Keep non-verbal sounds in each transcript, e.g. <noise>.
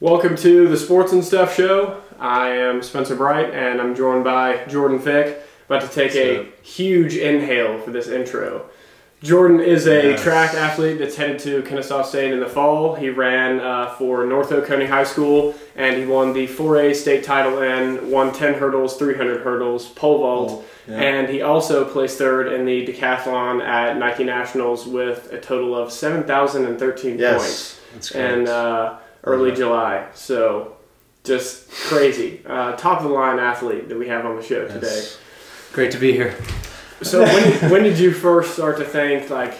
Welcome to the Sports and Stuff Show. I am Spencer Bright, and I'm joined by Jordan Fick. About to take a huge inhale for this intro. Jordan is a Yes. track athlete that's headed to Kennesaw State in the fall. He ran uh, for North Oconee High School, and he won the 4A state title and won 10 hurdles, 300 hurdles, pole vault. Yeah. And he also placed third in the decathlon at Nike Nationals with a total of 7,013 points Yes, that's great. in uh, early Yeah. July. So just crazy. Uh, top of the line athlete that we have on the show today. Great to be here. So when, when did you first start to think like,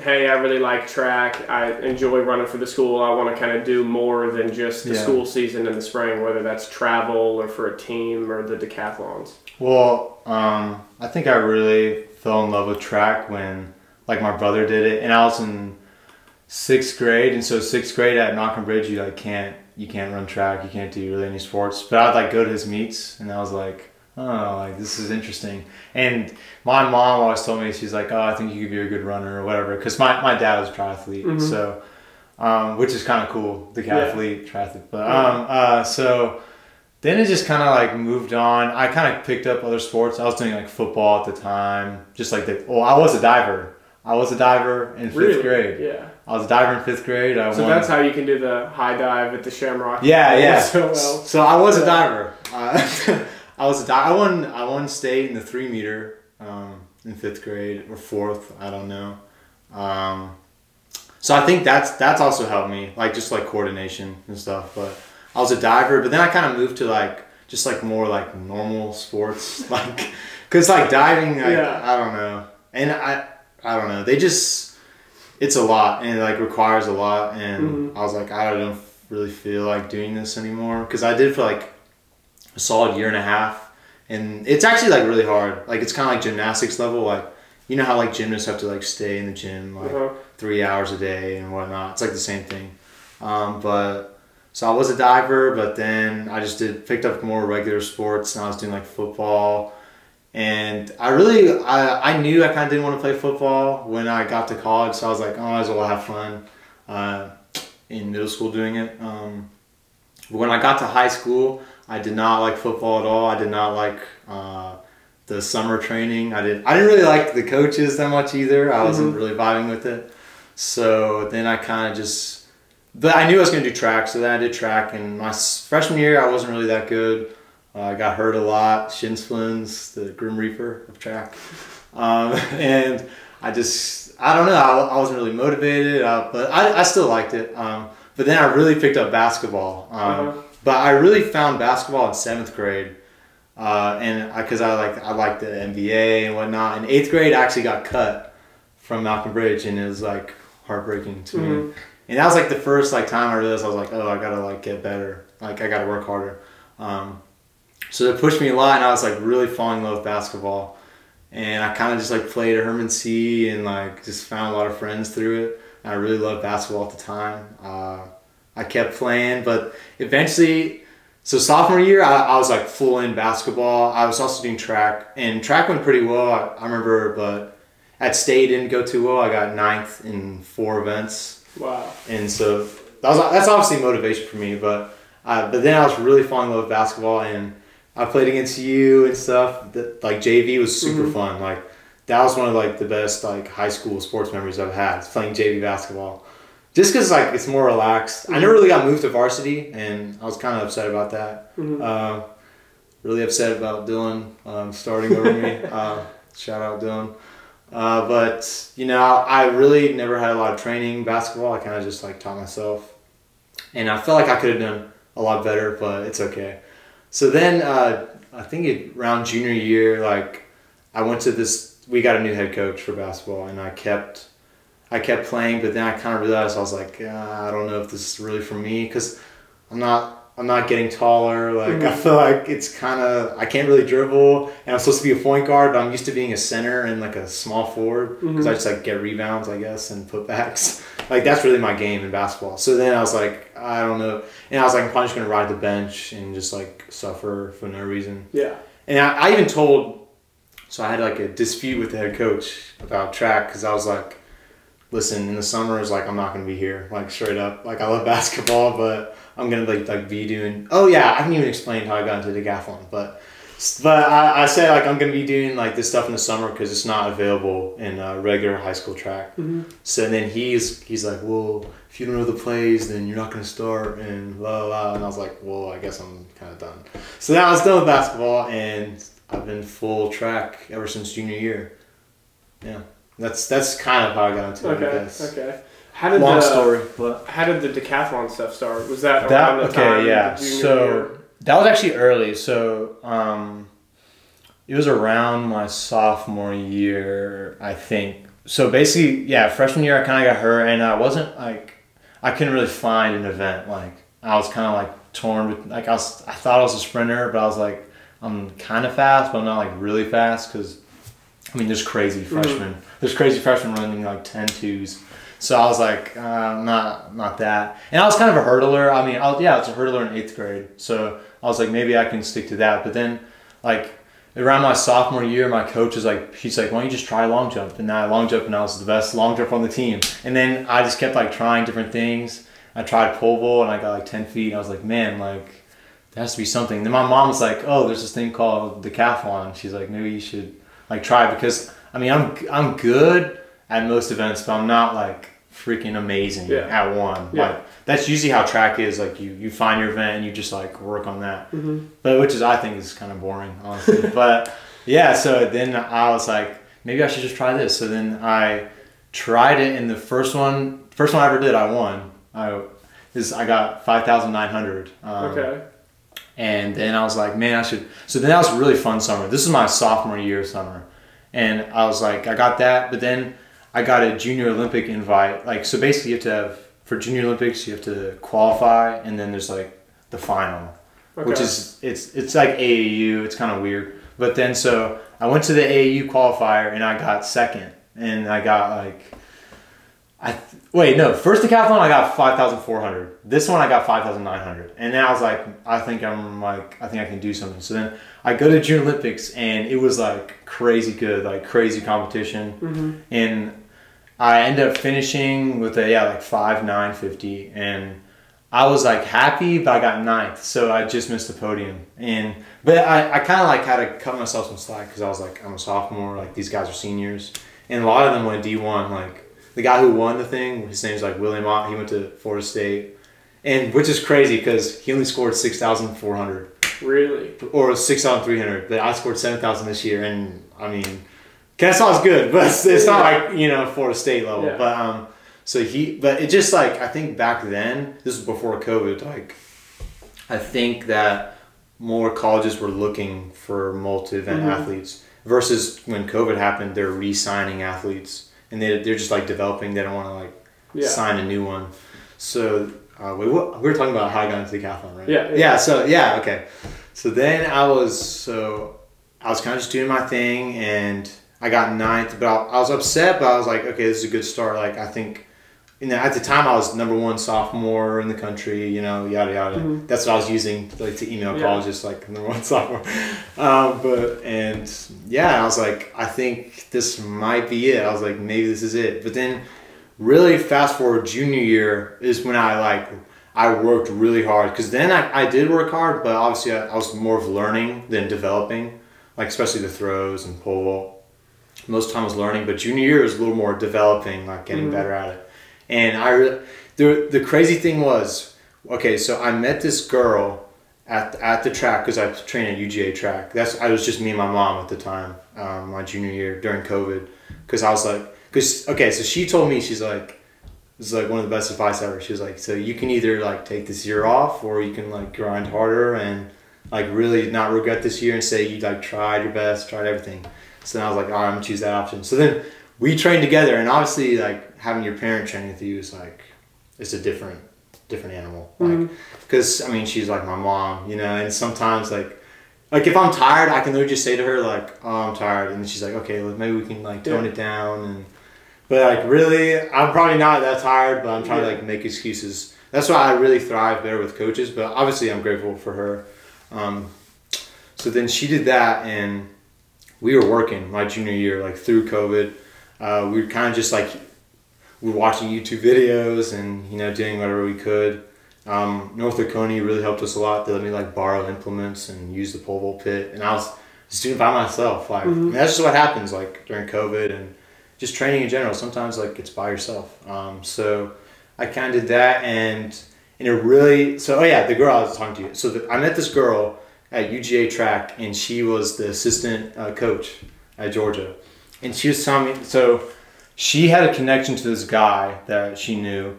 hey, I really like track. I enjoy running for the school. I want to kind of do more than just the Yeah. school season in the spring, whether that's travel or for a team or the decathlons. Well, um, I think I really fell in love with track when, like, my brother did it, and I was in sixth grade, and so sixth grade at Knockin Bridge, you like can't you can't run track, you can't do really any sports. But I'd like go to his meets, and I was like, oh, like this is interesting. And my mom always told me she's like, oh, I think you could be a good runner or whatever, because my my dad was a triathlete, Mhm. so. Um, which is kind of cool, the Yeah. athlete, triathlete. But um, uh, so then it just kind of like moved on. I kind of picked up other sports. I was doing like football at the time, just like the. Well, I was a diver. I was a diver in fifth Really? grade. Yeah. I was a diver in fifth grade. I So won. that's how you can do the high dive at the Shamrock. yeah, yeah. So well. So I was a diver. Uh, <laughs> I was a di- I won. I won state in the three meter um, in fifth grade or fourth. I don't know. Um, so I think that's that's also helped me, like just like coordination and stuff. But I was a diver, but then I kind of moved to like just like more like normal sports, <laughs> like because like diving, like, Yeah. I don't know, and I I don't know. They just it's a lot and it like requires a lot, and Mhm. I was like I don't really feel like doing this anymore because I did for like a solid year and a half, and it's actually like really hard. Like it's kind of like gymnastics level, like. You know how like gymnasts have to like stay in the gym like Uh-huh. three hours a day and whatnot. It's like the same thing. Um, but so I was a diver, but then I just did picked up more regular sports and I was doing like football. And I really I, I knew I kind of didn't want to play football when I got to college, so I was like, oh, I might as well have fun uh, in middle school doing it. Um, but when I got to high school, I did not like football at all. I did not like uh, the summer training. I did. I didn't really like the coaches that much either. I wasn't Mhm. really vibing with it. So then I kind of just, but I knew I was going to do track, so then I did track. And my freshman year, I wasn't really that good. Uh, I got hurt a lot, shin splints, the Grim Reaper of track, um, <laughs> and I just, I don't know, I, I wasn't really motivated, uh, but I, I still liked it. Um, but then I really picked up basketball. Um, Uh-huh. But I really found basketball in seventh grade, uh, and because I, like I liked the NBA and whatnot. In eighth grade, I actually got cut from Malcolm Bridge, and it was like heartbreaking to me. Mhm. And that was like the first like time I realized I was like, oh, I gotta like get better. Like I gotta work harder. Um, so it pushed me a lot, and I was like really falling in love with basketball. And I kind of just like played at Herman C. and like just found a lot of friends through it. And I really loved basketball at the time. Uh, I kept playing, but eventually, so sophomore year, I, I was like full in basketball. I was also doing track, and track went pretty well. I, I remember, but at state didn't go too well. I got ninth in four events Wow. and so that was that's obviously motivation for me. But uh, but then I was really falling in love with basketball, and I played against you and stuff. That like JV was super Mhm. fun. Like that was one of like the best like high school sports memories I've had. playing JV basketball, just because like it's more relaxed. I never really got moved to varsity, and I was kind of upset about that. Mhm. Uh, really upset about Dylan um, starting over me. <laughs> Uh, shout out Dylan. Uh, but you know, I really never had a lot of training basketball. I kind of just like taught myself, and I felt like I could have done a lot better, but it's okay. So then, uh, I think it, around junior year, like I went to this. We got a new head coach for basketball, and I kept, I kept playing. But then I kind of realized I was like, uh, I don't know if this is really for me because I'm not I'm not getting taller. Like I Mhm. feel like it's kind of I can't really dribble, and I'm supposed to be a point guard, but I'm used to being a center and like a small forward because Mhm. I just like get rebounds, I guess, and putbacks. Like that's really my game in basketball. So then I was like, I don't know, and I was like, I'm probably just gonna ride the bench and just like suffer for no reason. Yeah. And I, I even told, so I had like a dispute with the head coach about track because I was like, listen, in the summers, like I'm not gonna be here, like straight up. Like I love <laughs> basketball, but I'm gonna like like be doing. Oh yeah, I haven't even explained how I got into decathlon, but but I, I said like I'm gonna be doing like this stuff in the summer because it's not available in uh, regular high school track. Mm-hmm. So then he's he's like, well, if you don't know the plays, then you're not gonna start, and la la. la. And I was like, well, I guess I'm kind of done. So now I was done with basketball, and I've been full track ever since junior year. Yeah, that's that's kind of how I got into it. I Okay. guess. Okay. How did Long the, story, but How did the decathlon stuff start? Was that, That- around the okay, time? yeah, the junior so- year? That was actually early. So um, it was around my sophomore year, I think. So basically, yeah, freshman year I kind of got hurt, and I wasn't like I couldn't really find an event. Like I was kind of like torn. With, like I was, I thought I was a sprinter, but I was like I'm kind of fast, but I'm not like really fast because I mean there's crazy freshmen. There's crazy freshmen running like 10 twos. So I was like, uh, not not that. And I was kind of a hurdler. I mean, I was, yeah, I was a hurdler in eighth grade. So I was like, maybe I can stick to that. But then, like around my sophomore year, my coach was like, he's like, why don't you just try long jump? And I long jump, and I was the best long jump on the team. And then I just kept like trying different things. I tried pole vault, and I got like 10 feet. I was like, man, like there has to be something. Then my mom was like, oh, there's this thing called decathlon. She's like, maybe you should like try because I mean, I'm I'm good at most events, but I'm not like freaking amazing Yeah. at one. Yeah. Like that's usually how track is. Like you you find your event and you just like work on that. Mhm. But which is I think is kind of boring, honestly. <laughs> but yeah, so then I was like, maybe I should just try this. So then I tried it, and the first one, first one I ever did, I won. I is I got five thousand nine hundred. Um, Okay. and then I was like, man, I should. So then that was a really fun summer. This is my sophomore year summer. And I was like, I got that. But then I got a junior Olympic invite. Like, so basically, you have to have, for junior Olympics, you have to qualify. And then there's like the final, Okay. which is, it's, it's like AAU. It's kind of weird. But then, so I went to the AAU qualifier and I got second. And I got like, I th- wait no first decathlon I got five thousand four hundred. This one I got five thousand nine hundred, and then I was like I think I'm like I think I can do something. So then I go to Junior Olympics and it was like crazy good, like crazy competition, Mhm. and I ended up finishing with a yeah like five nine fifty, and I was like happy, but I got ninth, so I just missed the podium. And but I, I kind of like had to cut myself some slack because I was like I'm a sophomore, like these guys are seniors, and a lot of them went D one. Like the guy who won the thing, his name's like William Ott. He went to Florida State, and which is crazy because he only scored six thousand four hundred Really? or six thousand three hundred, but I scored seven thousand this year, and I mean, Kennesaw's good, but it's, it's not like you know Florida State level. Yeah. But um, so he, but it just like I think back then, this was before COVID. Like, I think that more colleges were looking for multi-event Mhm. athletes versus when COVID happened, they're re-signing athletes, and they they're just like developing. They don't want to like Yeah. sign a new one. So uh, we, we were talking about how I got into decathlon, right? Yeah, yeah. Yeah. So yeah. Okay. So then I was so I was kind of just doing my thing, and I got ninth, but I, I was upset. But I was like, okay, this is a good start. Like I think. You know, at the time I was number one sophomore in the country. You know, yada yada. Mhm. That's what I was using like to email Yeah. colleges, like number one <laughs> sophomore. Um, but and yeah, I was like, I think this might be it. I was like, maybe this is it. But then, really fast forward junior year is when I like I worked really hard because then I, I did work hard, but obviously I, I was more of learning than developing, like especially the throws and pole. Most time I was learning, but junior year was a little more developing, like getting Mhm. better at it. And I the the crazy thing was okay, so I met this girl at at the track because I trained at UGA track. That's I was just me and my mom at the time, um, my junior year during COVID, because I was like, because okay, so she told me she's like, this is like one of the best advice ever. She was like, so you can either like take this year off or you can like grind harder and like really not regret this year and say you like tried your best, tried everything. So then I was like, all right, I'm gonna choose that option. So then we trained together, and obviously like having your parent training with you is like it's a different different animal. Like Mhm. because I mean she's like my mom, you know, and sometimes like like if I'm tired, I can literally just say to her like, "Oh, I'm tired," and she's like, "Okay, well, maybe we can like tone Yeah. it down." And but like really, I'm probably not that tired, but I'm trying Yeah. to like make excuses. That's why I really thrive better with coaches. But obviously, I'm grateful for her. Um, so then she did that, and we were working my junior year, like through COVID. Uh, we were kind of just like we were watching YouTube videos and you know doing whatever we could. Um, North Oconee really helped us a lot. They let me like borrow implements and use the pole vault pit, and I was just doing by myself. Like I mean, that's just what happens like during COVID and just training in general. Sometimes like it's by yourself. Um, so I kind of did that, and and it really so oh yeah, the girl I was talking to you. So the, I met this girl at UGA track, and she was the assistant uh, coach at Georgia, and she was telling me so she had a connection to this guy that she knew.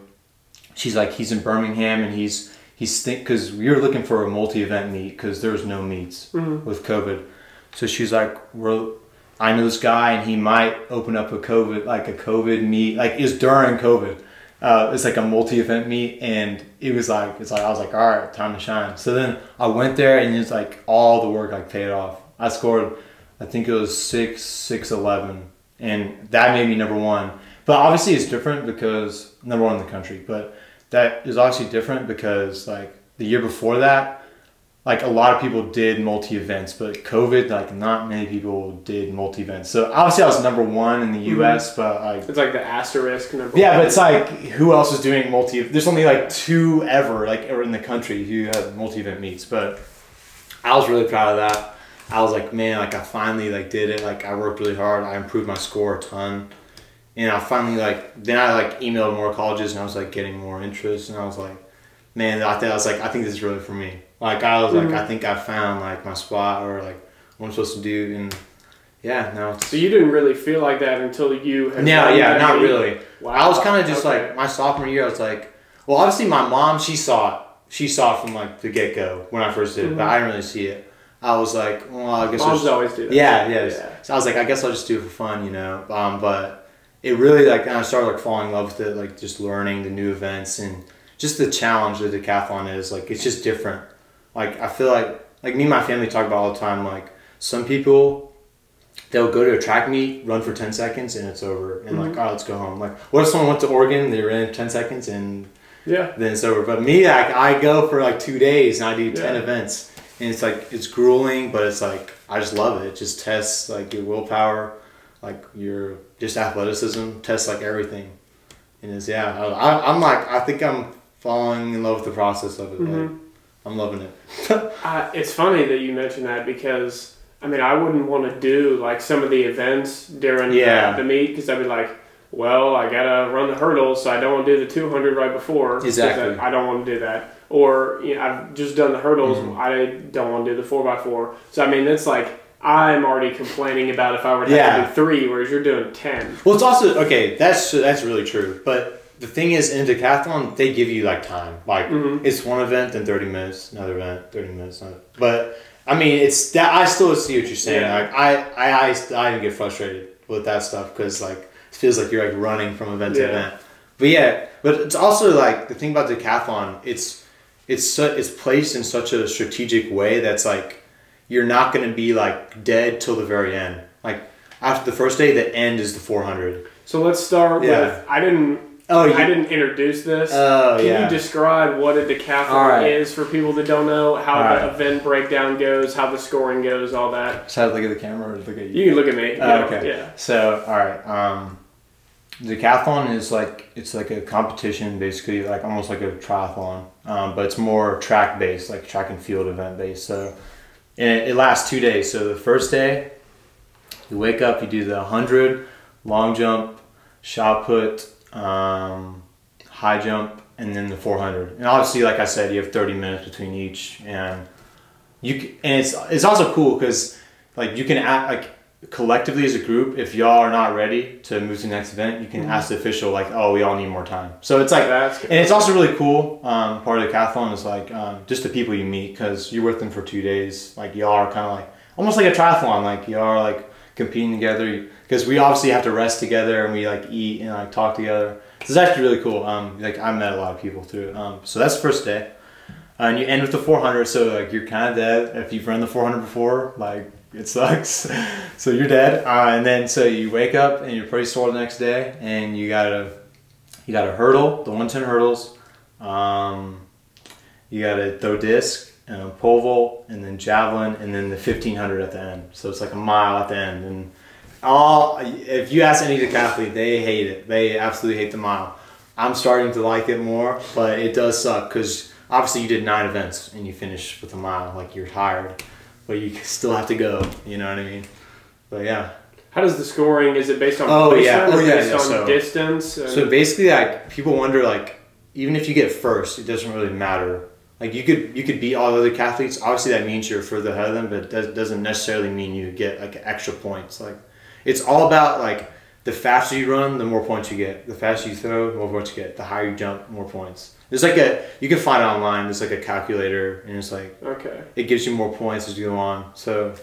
She's like he's in Birmingham, and he's he's think because we were looking for a multi-event meet because there was no meets Mhm. with COVID. So she's like, we're I know this guy, and he might open up a COVID like a COVID meet. Like was during COVID. Uh, it's like a multi-event meet, and it was like it's like I was like, all right, time to shine. So then I went there, and it's like all the work like paid off. I scored, I think it was six six eleven, and that made me number one. But obviously, it's different because number one in the country. But that is obviously different because like the year before that, like a lot of people did multi events, but COVID, like not many people did multi events. So obviously, I was number one in the mm-hmm. U.S., but like It's like the asterisk number. yeah, one. but it's like who else is doing multi? There's only like two ever, like ever in the country who have multi event meets. But I was really proud of that. I was like, man, like I finally like did it. Like I worked really hard. I improved my score a ton, and I finally like then I like emailed more colleges and I was like getting more interest and I was like, man, I think I was like, I think this is really for me. Like I was Mhm. like, I think I found like my spot or like what I'm supposed to do and. Yeah, no. So you didn't really feel like that until you had no, yeah, not really. Wow. I was kind of just Okay. like my sophomore year. I was like, well, obviously my mom she saw it. She saw it from like the get go when I first did it, but I didn't really see it. I was like, well, I guess. I'll moms just- always do that. yeah, yeah. Yeah. So I was like, I guess I'll just do it for fun, you know. Um, but it really like and I started like falling in love with it, like just learning the new events and just the challenge that the decathlon is. Like it's just different. Like I feel like like me and my family talk about all the time. Like some people they'll go to a track meet, run for 10 seconds, and it's over. And like, oh, let's go home. Like, what if someone went to Oregon, they ran 10 seconds, and Yeah. then it's over? But me, like, I go for like two days, and I do 10 Yeah. events. And it's like, it's grueling, but it's like, I just love it. It just tests like your willpower, like your just athleticism, tests like everything. And it's, yeah, I, I, I'm like, I think I'm falling in love with the process of it. Like, Mhm. I'm loving it. <laughs> Uh, it's funny that you mentioned that because I mean I wouldn't want to do like some of the events during Yeah. the, the meet because I'd be like, well, I gotta run the hurdles, so I don't want to do the 200 right before. Exactly. I, I don't want to do that. Or you know, I've just done the hurdles. Mhm. I don't want to do the four x four. So I mean, it's like I'm already complaining about if I were to have Yeah. to do three, whereas you're doing ten. Well, it's also okay. That's that's really true. But the thing is, in decathlon, they give you like time. Like Mhm. it's one event, then thirty minutes, another event, thirty minutes. Another. But I mean, it's that I still see what you're saying. Yeah. Like I, I, I, I even get frustrated with that stuff because like it feels like you're like running from event to event. But yeah, but it's also like the thing about decathlon. It's it's su- it's placed in such a strategic way that's like you're not going to be like dead till the very end. Like after the first day, the end is the 400. So let's start Yeah. with I didn't Oh, I didn't introduce this. Oh Can yeah. you describe what a decathlon All right. is for people that don't know? How All the right. event breakdown goes, how the scoring goes, all that. So I look at the camera or look at You can look at me. Oh, Yeah, okay. Yeah. So, all right. Um, decathlon is like it's like a competition, basically, like almost like a triathlon, um, but it's more track based, like track and field event based. So, and it, it lasts two days. So the first day, you wake up, you do the hundred, long jump, shot put, um, high jump, and then the four hundred. And obviously, like I said, you have thirty minutes between each, and you and it's it's also cool because like you can act like collectively as a group if y'all are not ready to move to the next event you can ask the official like oh we all need more time. So it's like That's and it's also really cool um, part of the decathlon is like um, just the people you meet because you're with them for two days like y'all are kind of like almost like a triathlon like y'all are like competing together because we obviously have to rest together and we like eat and like talk together. So it's actually really cool um, like i met a lot of people through it um, so that's the first day. Uh, and you end with the 400 so like you're kind of dead. If you've run the 400 before like it sucks <laughs> so you're dead uh, and then so you wake up and you're pretty sore the next day and you gotta you gotta hurdle the 110 hurdles um, you gotta throw disc uh, pole vault and then javelin and then the 1500 at the end so it's like a mile at the end and all if you ask any decathlete, they hate it. They absolutely hate the mile. I'm starting to like it more, but it does suck because obviously you did nine events and you finished with a mile. Like you're tired, but you <laughs> still have to go. You know what I mean? But yeah. How does the scoring? Is it based on Oh, yeah. or Oh, yeah, based yeah, on so- distance? And- So basically, like people wonder, like even if you get first, it doesn't really matter. Like you could you could beat all the other athletes. Obviously, that means you're further ahead of them, but it does, doesn't necessarily mean you get like extra points. Like it's all about like the faster you run, the more points you get. The faster you throw, the more points you get. The higher you jump, more points. There's like a you can find it online. There's like a calculator, and it's like okay. it gives you more points as you go on. So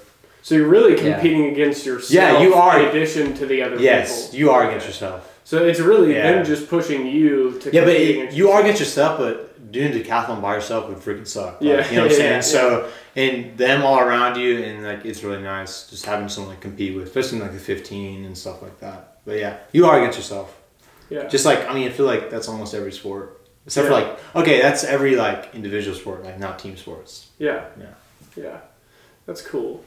So you're really Yeah. competing against yourself. Yeah, you are. In addition to the other yes, people. you are Okay. against yourself. So it's really Yeah. them just pushing you to Yeah, but it, against you are against yourself, but doing decathlon by yourself would freaking suck. Like, Yeah, you know what I'm <laughs> saying. yeah, So and them all around you, and like it's really nice just having someone to compete with, especially in, like the 15 and stuff like that. But yeah, you are against yourself. Yeah. Just like I mean, I feel like that's almost every sport, except for like okay, that's every like individual sport, like not team sports. Yeah. Yeah. Yeah. That's cool.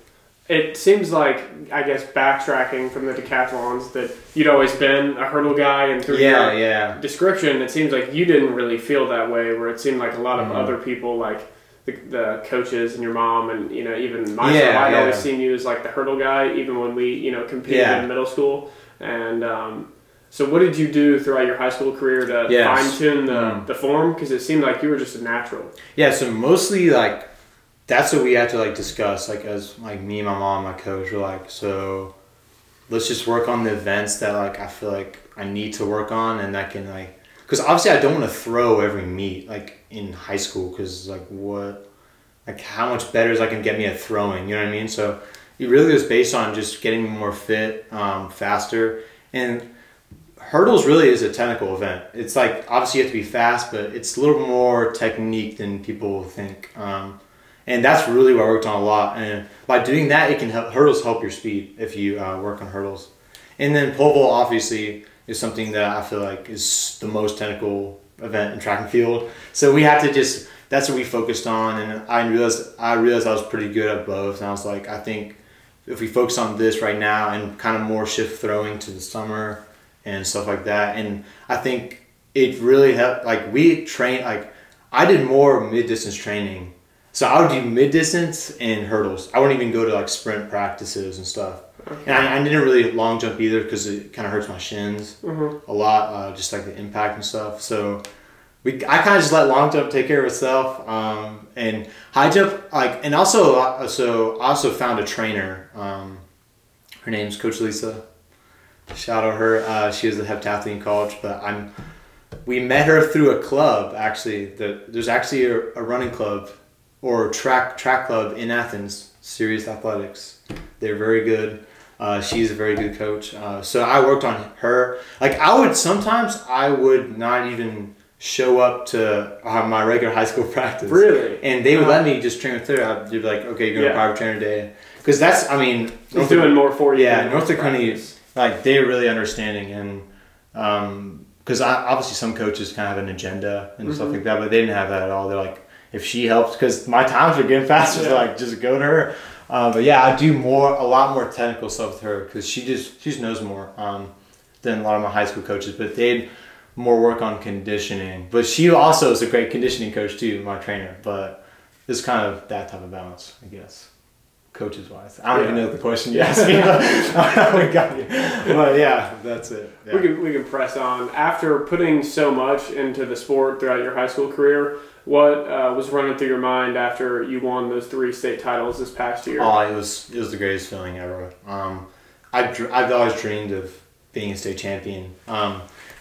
It seems like, I guess, backtracking from the decathlons, that you'd always been a hurdle guy, and through Yeah, your yeah, description, it seems like you didn't really feel that way, where it seemed like a lot of Mhm. other people, like the, the coaches and your mom, and, you know, even myself, Yeah, I'd yeah. always seen you as like the hurdle guy, even when we, you know, competed Yeah. in middle school. And, um, so what did you do throughout your high school career to Yes. fine tune the, Mm. the form? Because it seemed like you were just a natural. yeah. So mostly like that's what we had to like discuss. Like as like me, my mom, my coach were like, so let's just work on the events that like I feel like I need to work on, and that can like, because obviously I don't want to throw every meet like in high school, because like what, like how much better is that can get me at throwing? You know what I mean? So it really was based on just getting more fit, um, faster, and hurdles really is a technical event. It's like obviously you have to be fast, but it's a little more technique than people think. Um, and that's really what I worked on a lot. And by doing that, it can help hurdles help your speed if you uh, work on hurdles. And then pole vault obviously is something that I feel like is the most technical event in track and field. So we had to just that's what we focused on, and I realized I realized I was pretty good at both. And I was like, I think if we focus on this right now and kind of more shift throwing to the summer and stuff like that, and I think it really helped. Like we train like I did more mid distance training. So I would do mid distance and hurdles. I wouldn't even go to like sprint practices and stuff. And I, I didn't really long jump either because it kind of hurts my shins Mhm. a lot, uh, just like the impact and stuff. So we, I kind of just let long jump take care of itself. Um, and high jump, like, and also, uh, so also found a trainer. Um, her name's Coach Lisa. Shout out her. Uh, she was a heptathlete in college, but I'm. We met her through a club actually. The, there's actually a, a running club or track track club in Athens, Serious Athletics. They're very good. Uh, she's a very good coach. Uh, so I worked on her. Like I would sometimes I would not even show up to uh, my regular high school <laughs> practice. Really? And they would let me just train with her. I'd be like, okay, you're going to Yeah. private trainer day. Because that's, I mean, He's doing more for you. yeah, North Oconee like they're really understanding and because I obviously some coaches kind of have an agenda and stuff Mhm. like that, but they didn't have that at all. They're like, if she helps, because my times are getting <laughs> faster, so like just go to her. Uh, but yeah, I do more, a lot more technical stuff with her because she just she just knows more um, than a lot of my high school coaches. But they'd more work on conditioning. But she also is a great conditioning coach too, my trainer. But it's kind of that type of balance, I guess, coaches wise. I don't even know the question you asked me. but <laughs> we got you. But yeah, that's it. Yeah. We can we can press on. After putting so much into the sport throughout your high school career, what uh, was running through your mind after you won those three state titles this past year? Oh, it was it was the greatest feeling ever. Um, I've I've always dreamed of being a state champion.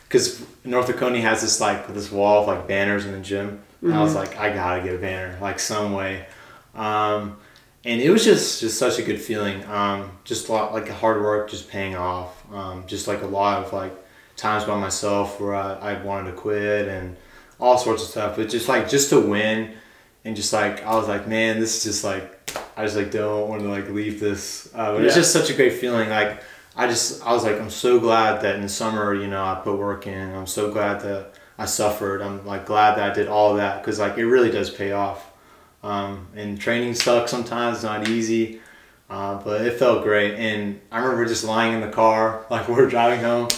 Because North Oconee has this like this wall of like banners in the gym. And I was like, I gotta get a banner like some way. Um, and it was just just such a good feeling. Um, just a lot like hard work just paying off. Um, just like a lot of like times by myself where I, I wanted to quit and all sorts of stuff. But just like just to win and just like I was like, man, this is just like I just like don't want to like leave this. Uh, but it's just such a great feeling. Like I just I was like I'm so glad that in the summer you know I put work in. I'm so glad that I suffered. I'm like glad that I did all of that because like it really does pay off. Um, and training sucks sometimes. Not easy. Uh, but it felt great, and I remember just lying in the car, <laughs> like we were driving home,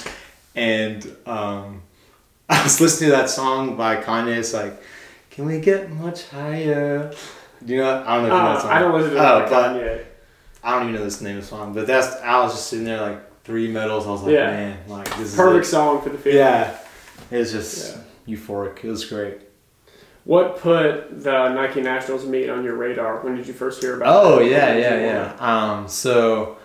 and um, <laughs> I was listening to that song by Kanye. It's like, "Can we get much higher?" Do you know? I don't know if you know that Uh, song. I don't listen to Oh, that but Kanye. I don't even know this name of the song. But that's I was just sitting there like three medals. I was like, Yeah. man, like this is Perfect it. song for the field. Yeah, it was just euphoric. It was great. What put the Nike Nationals meet on your radar? When did you first hear about? Oh it? yeah, yeah, yeah. Um, so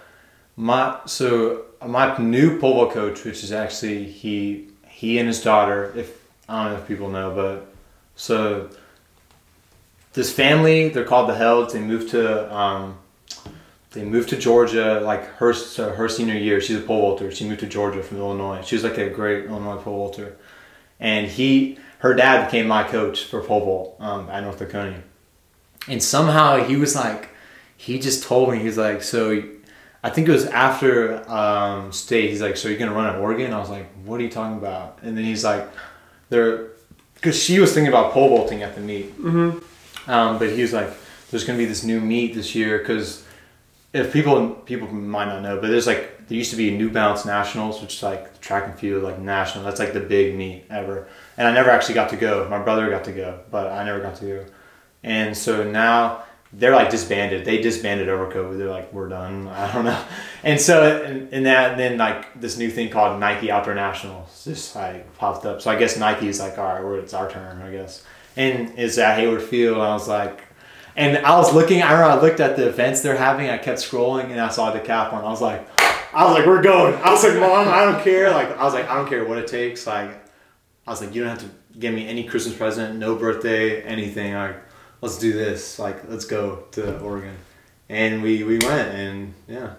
my so my new pole coach, which is actually he he and his daughter. If I don't know if people know, but so this family they're called the Helds. They moved to um, they moved to Georgia like her so her senior year. She's a pole vaulter. She moved to Georgia from Illinois. She was like a great Illinois pole vaulter, and he her dad became my coach for pole vault um, at North Oconee, And somehow he was like, he just told me he's like, so I think it was after um, state. He's like, so you're gonna run at Oregon? I was like, what are you talking about? And then he's like, they're because she was thinking about pole vaulting at the meet. Mm-hmm. Um, but he was like, "There's gonna be this new meet this year because if people people might not know, but there's like there used to be New Balance Nationals, which is like track and field like national. That's like the big meet ever. And I never actually got to go. My brother got to go, but I never got to go. And so now they're like disbanded. They disbanded over COVID. They're like, we're done. <laughs> I don't know. And so in that, then like this new thing called Nike Outdoor Nationals just like popped up. So I guess Nike's like, all right, it's our turn, I guess. And it's at Hayward Field. And I was like, and I was looking. I remember I looked at the events they're having. I kept scrolling, and I saw the Decathlon. I was like, I was like, we're going. I was like, mom, I don't care. Like, I was like, I don't care what it takes. Like, I was like, you don't have to give me any Christmas present, no birthday, anything. Like, let's do this. Like, let's go to Oregon. And we we went, and yeah.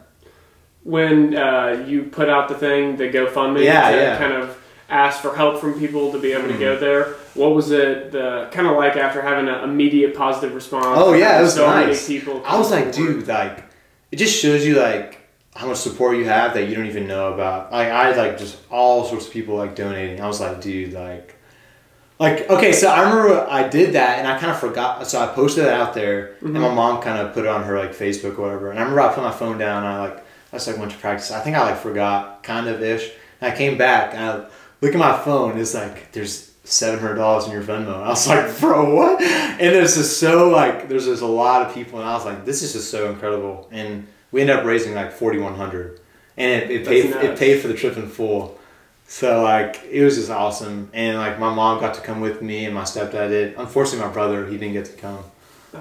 When uh, you put out the thing, the GoFundMe, Yeah, to yeah. kind of ask for help from people to be able to Mhm. go there. What was it the kind of like after having an immediate positive response? Oh, yeah, it was so nice. many people. I was like, forward. dude, like, it just shows you like how much support you have that you don't even know about. Like, I had like just all sorts of people like donating. I was like, dude, like, like okay. So I remember I did that and I kind of forgot. So I posted it out there, and my mm-hmm. mom kind of put it on her like Facebook or whatever. And I remember I put my phone down. And I like I just like went to practice. I think I like forgot kind of ish. And I came back and I look at my phone. It's like there's seven hundred dollars in your Venmo. I was like, bro, what? And there's just so like there's just a lot of people, and I was like, this is just so incredible. And we ended up raising like forty one hundred, and it, it paid it paid for the trip in full. So like it was just awesome, and like my mom got to come with me, and my stepdad did. Unfortunately, my brother he didn't get to come.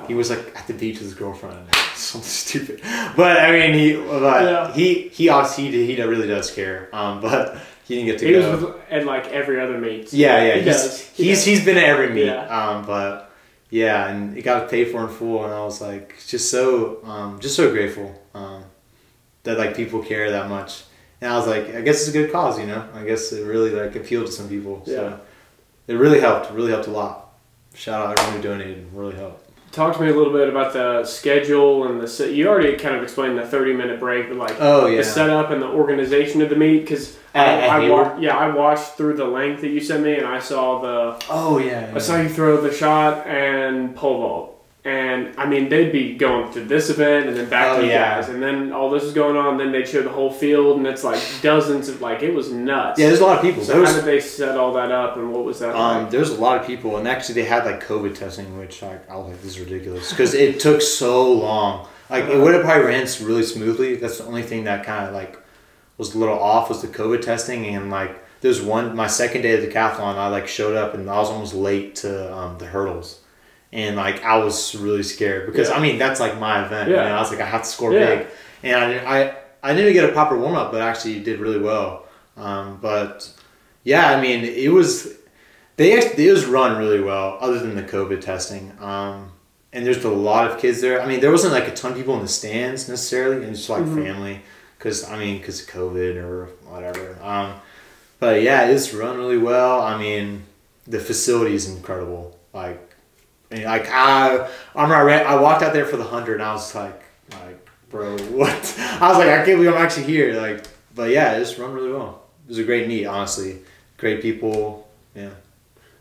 He was like at the beach with his girlfriend. <laughs> Something stupid, but I mean he but Yeah. he he obviously he, he really does care. Um, but he didn't get to He go. was with, at like every other meet. Yeah, yeah. He he's does. He he's does. he's been at every meet. Yeah. Um, but yeah, and it got paid for in full, and I was like, just so um, just so grateful um, that like people care that much. And I was like, I guess it's a good cause, you know. I guess it really like appealed to some people. Yeah. It really helped. Really helped a lot. Shout out everyone who donated. Really helped. Talk to me a little bit about the schedule and the. You already kind of explained the thirty minute break, but like Oh yeah. the setup and the organization of the meet because I, I wa- yeah I watched through the length that you sent me and I saw the oh yeah. I saw you throw the shot and pole vault and I mean they'd be going to this event and then back Oh, to you yeah. guys and then all this is going on then they'd show the whole field and it's like dozens of like it was nuts. Yeah, there's a lot of people. So was- how did they set all that up and what was that Um, like? there's a lot of people, and actually they had like COVID testing, which like I was like, this is ridiculous because it took so long. Like it would have probably ran really smoothly. That's the only thing that kind of like was a little off was the COVID testing, and like there's one my second day of the decathlon, I like showed up and I was almost late to um, the hurdles, and like I was really scared because Yeah. I mean that's like my event. You Yeah. know, I was like I have to score Yeah. big, and I didn't- I I didn't get a proper warm up, but actually did really well. Um, but yeah, I mean it was they actually, it was run really well, other than the COVID testing. Um, and there's a lot of kids there. I mean, there wasn't like a ton of people in the stands necessarily, and just like Mhm. family, because I mean, because of COVID or whatever. Um, but yeah, it's run really well. I mean, the facility is incredible. Like, Mean, like I, I remember I, walked out there for the hundred, and I was like, like, bro, what? <laughs> I was like, I can't believe I'm actually here. Like, but yeah, it's run really well. It was a great meet, honestly. Great people. Yeah.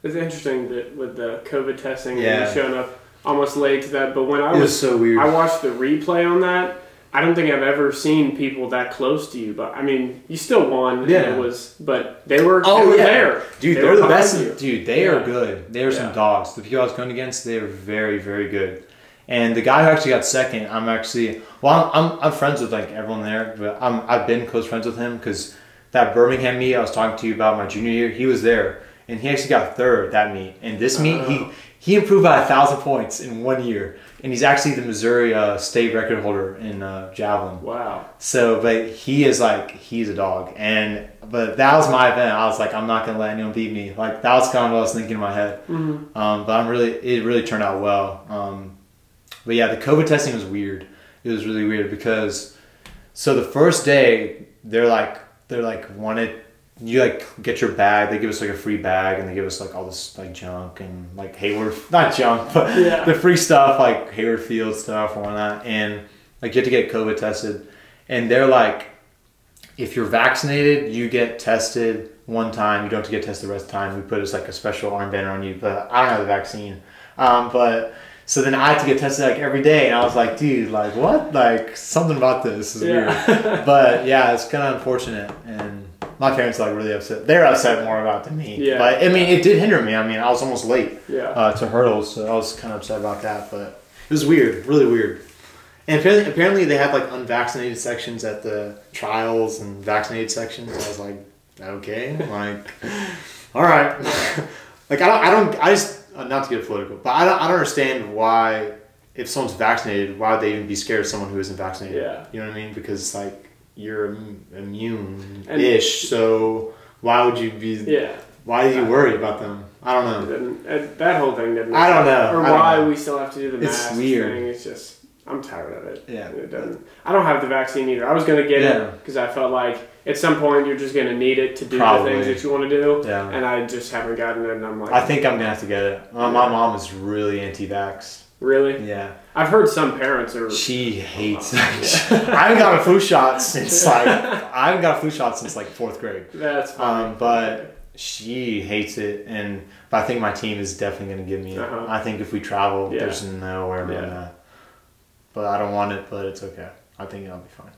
It's interesting that with the COVID testing Yeah. and showing up almost late to that, but when I It was was so weird. I watched the replay on that. I don't think I've ever seen people that close to you. But I mean, you still won. Yeah. It was, but they were. Oh, they were yeah. there. Dude, They they are the best. you. Dude, they Yeah. are good. They are Yeah. some dogs. The people I was going against, they are very, very good. And the guy who actually got second, I'm actually well, I'm, I'm, I'm friends with like everyone there, but I'm I've been close friends with him because that Birmingham meet I was talking to you about my junior year, he was there, and he actually got third that meet. And this meet, Oh. he he improved by a thousand points in one year, and he's actually the Missouri uh, state record holder in uh, javelin. Wow. So, but he is like he's a dog, and but that was my event. I was like, I'm not gonna let anyone beat me. Like that was kind of what I was thinking in my head. Mhm. Um, but I'm really, it really turned out well. Um, but yeah, the COVID testing was weird. It was really weird because, so the first day they're like they're like wanted you like get your bag. They give us like a free bag and they give us like all this like junk and like Hayward <laughs> not junk but Yeah. the free stuff like Hayward Field stuff and whatnot and like you have to get COVID tested. And they're like if you're vaccinated you get tested one time. You don't have to get tested the rest of the time. We put us like a special armband on you but I don't have the vaccine. Um, but so then I had to get tested like every day and I was like dude like what? Like something about this is weird. But yeah, it's kind of unfortunate, and my parents are like really upset. They're upset more about it than me. Yeah. But I mean, it did hinder me. I mean, I was almost late yeah. uh, to hurdles, so I was kind of upset about that. But it was weird, really weird. And apparently, apparently they have like unvaccinated sections at the trials and vaccinated sections. I was like, okay, like, <laughs> all right. <laughs> like I don't, I don't, I just uh, not to get political, but I don't, I don't understand why if someone's vaccinated, why would they even be scared of someone who isn't vaccinated? Yeah. You know what I mean? Because it's like you're im- immune-ish, so why would you be? yeah. Why do you worry about them? I don't know. And, that whole thing didn't. I don't know. Or don't why know. we still have to do the It's mask weird. thing. It's just I'm tired of it. Yeah. It doesn't. I don't have the vaccine either. I was gonna get Yeah. it because I felt like at some point you're just gonna need it to do Probably. the things that you want to do. Yeah. And I just haven't gotten it. And I'm like, I think I'm gonna have to get it. Uh, my mom is really anti-vax. Really. Yeah, I've heard some parents are. she hates. <laughs> I haven't got a flu shot since like I haven't got a flu shot since like fourth grade. That's fine. Um, but she hates it, and but I think my team is definitely gonna give me it. Uh-huh. I think if we travel, Yeah. there's nowhere Yeah. that. But I don't want it, but it's okay. I think I'll be fine.